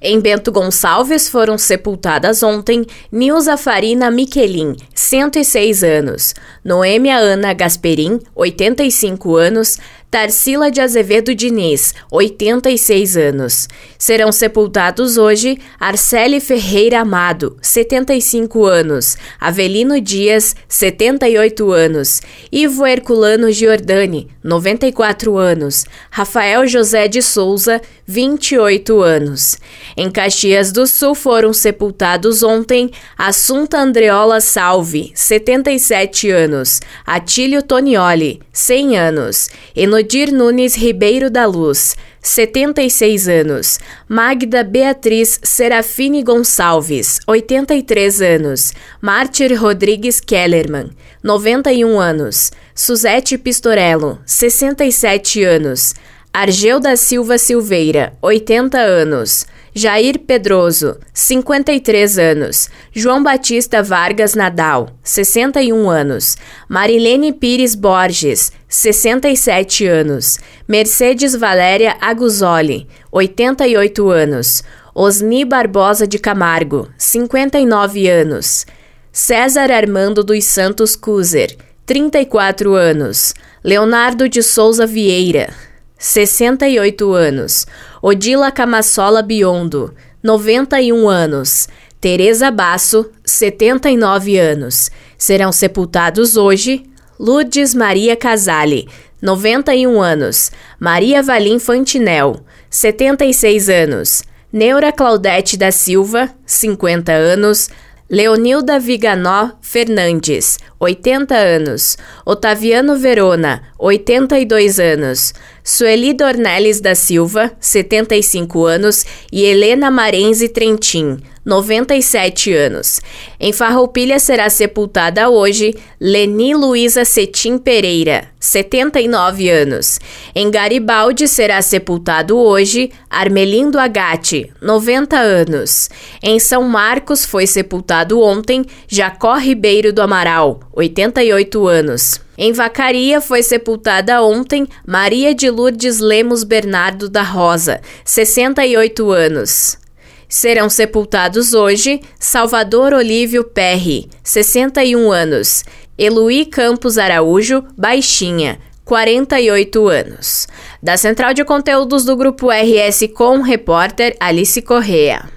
Em Bento Gonçalves foram sepultadas ontem Nilza Farina Miquelin, 106 anos, Noêmia Ana Gasperim, 85 anos, Tarsila de Azevedo Diniz, 86 anos. Serão sepultados hoje Arcele Ferreira Amado, 75 anos, Avelino Dias, 78 anos, Ivo Herculano Giordani, 94 anos, Rafael José de Souza, 28 anos. Em Caxias do Sul foram sepultados ontem Assunta Andreola Salve, 77 anos, Atílio Tonioli, 100 anos, Enodir Nunes Ribeiro da Luz, 76 anos, Magda Beatriz Serafine Gonçalves, 83 anos, Mártir Rodrigues Kellerman, 91 anos, Suzete Pistorello, 67 anos, Argel da Silva Silveira, 80 anos, Jair Pedroso, 53 anos. João Batista Vargas Nadal, 61 anos. Marilene Pires Borges, 67 anos. Mercedes Valéria Aguzoli, 88 anos. Osni Barbosa de Camargo, 59 anos. César Armando dos Santos Cuser, 34 anos. Leonardo de Souza Vieira, 68 anos. Odila Camassola Biondo, 91 anos. Teresa Basso, 79 anos. Serão sepultados hoje Lourdes Maria Casale, 91 anos. Maria Valim Fantinel, 76 anos. Neura Claudete da Silva, 50 anos. Leonilda Viganó Fernandes, 80 anos. Otaviano Verona, 82 anos. Sueli Dornelles da Silva, 75 anos. E Helena Marenzi Trentin, 97 anos. Em Farroupilha será sepultada hoje Leni Luiza Cetim Pereira, 79 anos. Em Garibaldi será sepultado hoje Armelindo Agatti, 90 anos. Em São Marcos foi sepultado ontem Jacó Ribeiro do Amaral, 88 anos. Em Vacaria foi sepultada ontem Maria de Lourdes Lemos Bernardo da Rosa, 68 anos. Serão sepultados hoje Salvador Olívio Perry, 61 anos, Eluí Campos Araújo, Baixinha, 48 anos. Da Central de Conteúdos do Grupo RS com repórter Alice Correa.